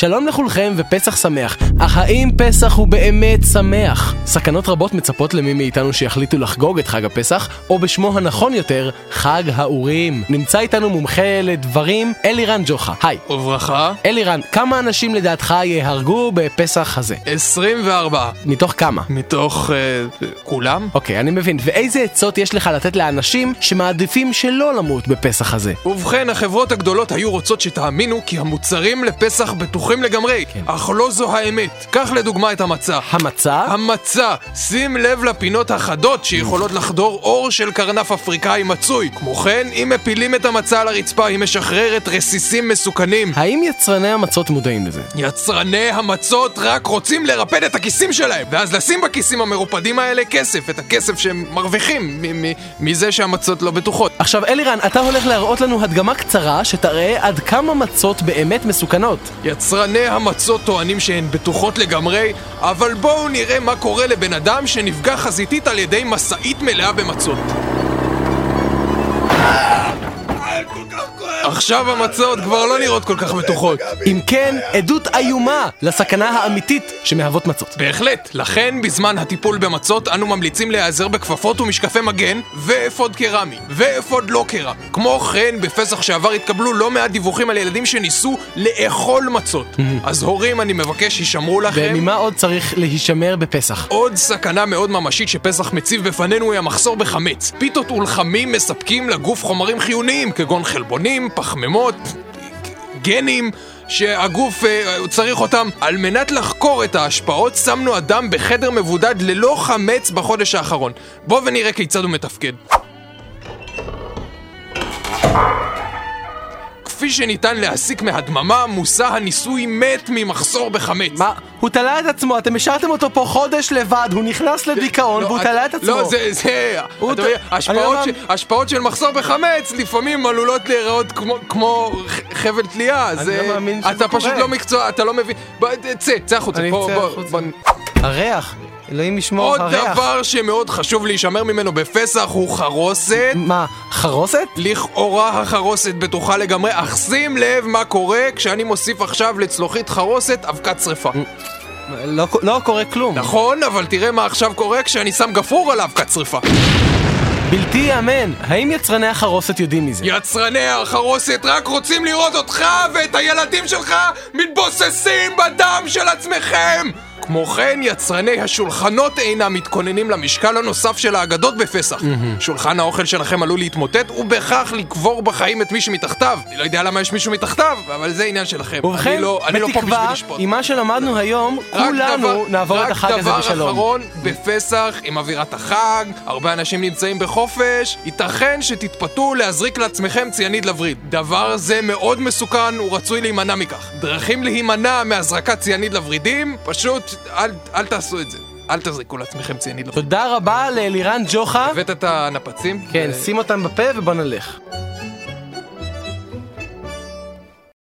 שלום לכולכם ופסח שמח. אך האם פסח הוא באמת שמח? סכנות רבות מצפות למי מאיתנו שיחליטו לחגוג את חג הפסח, או בשמו הנכון יותר, חג האורים. נמצא איתנו מומחה לדברים, אלירן ג'וחה. היי. וברכה. אלירן, כמה אנשים לדעתך יהרגו בפסח הזה? 24. מתוך כמה? מתוך... אה, כולם? אוקיי, אני מבין. ואיזה עצות יש לך לתת לאנשים שמעדיפים שלא למות בפסח הזה? ובכן, החברות הגדולות היו רוצות שתאמינו כי המוצרים לפסח בטוחים לגמרי, כן. אך לא זו האמת. קח לדוגמה את המצה. המצה? המצה, שים לב לפינות החדות שיכולות לחדור אור של קרנף אפריקאי מצוי. כמו כן, אם מפילים את המצה על הרצפה, היא משחררת רסיסים מסוכנים. האם יצרני המצות מודעים לזה? יצרני המצות רק רוצים לרפד את הכיסים שלהם, ואז לשים בכיסים המרופדים האלה כסף, את הכסף שהם מרוויחים מ- מ- מזה שהמצות לא בטוחות. עכשיו אלירן, אתה הולך להראות לנו הדגמה קצרה שתראה עד כמה מצות באמת מסוכנות. יצרני המצות טוענים שהן בטוחות לגמרי, אבל בואו נראה מה קורה לבן אדם שנפגע חזיתית על ידי משאית מלאה במצות. עכשיו המצות כבר לא נראות כל כך בטוחות. אם כן, עדות איומה לסכנה האמיתית שמהוות מצות. בהחלט, לכן בזמן הטיפול במצות אנו ממליצים להיעזר בכפפות ומשקפי מגן ואפוד קרמי ואפוד לא קרמי. כמו כן, בפסח שעבר התקבלו לא מעט דיווחים על ילדים שניסו לאכול מצות. אז הורים, אני מבקש, הישמרו לכם. וממה עוד צריך להישמר בפסח? עוד סכנה מאוד ממשית שפסח מציב בפנינו היא המחסור בחמץ. פיתות ולחמים מספקים לגוף חומרים חיוניים כגון חלבונים, פחמימות, גנים. שהגוף אה, צריך אותם. על מנת לחקור את ההשפעות, שמנו אדם בחדר מבודד ללא חמץ בחודש האחרון. בואו ונראה כיצד הוא מתפקד. כפי שניתן להסיק מהדממה, מושא הניסוי מת ממחסור בחמץ. מה? הוא תלה את עצמו, אתם השארתם אותו פה חודש לבד, הוא נכנס לדיכאון והוא לא, תלה את עצמו. לא, זה, זה, אתה אני השפעות לא של- מחסור בחמץ לפעמים עלולות להיראות כמו- חבל תלייה, זה, לא מאמין שזה אתה פשוט קורה. לא מקצוע, אתה לא מבין, צא, צא החוצה, אני בוא, החוצה. הריח, אלוהים ישמור, עוד הריח. דבר שמאוד חשוב להישמר ממנו בפסח הוא חרוסת. מה, חרוסת? לכאורה החרוסת בטוחה לגמרי, אך שים לב מה קורה כשאני מוסיף עכשיו לצלוחית חרוסת אבקת שרפה. לא, לא קורה כלום. נכון, אבל תראה מה עכשיו קורה כשאני שם גפרור על אבקת שרפה. בלתי ייאמן. האם יצרני החרוסת יודעים מזה? יצרני החרוסת רק רוצים לראות אותך ואת הילדים שלך מתבוססים בדם של עצמכם! כמו כן, יצרני השולחנות אינם מתכוננים למשקל הנוסף של האגדות בפסח. שולחן האוכל שלכם עלול להתמוטט ובכך לקבור בחיים את מי שמתחתיו. אני לא יודע למה יש מישהו מתחתיו, אבל זה עניין שלכם. ובכן, אני לא, אני לא פה בתקווה. עם מה שלמדנו היום, רק כולנו דבר- נעבור את החג הזה רק בשלום. דבר אחרון, בפסח, עם אווירת החג, הרבה אנשים נמצאים בחופש, ייתכן שתתפתו להזריק לעצמכם ציאניד לווריד. דבר זה מאוד מסוכן ורצוי להימנע מכך. דרכים להימנע מהזרקת ציאניד לוורידים, פשוט אל, אל תעשו את זה. אל תזריקו לעצמכם לווריד. תודה רבה לאלירן ג'וחה. הבאת את הנפצים? כן, ו- שים אותם בפה ובוא נלך.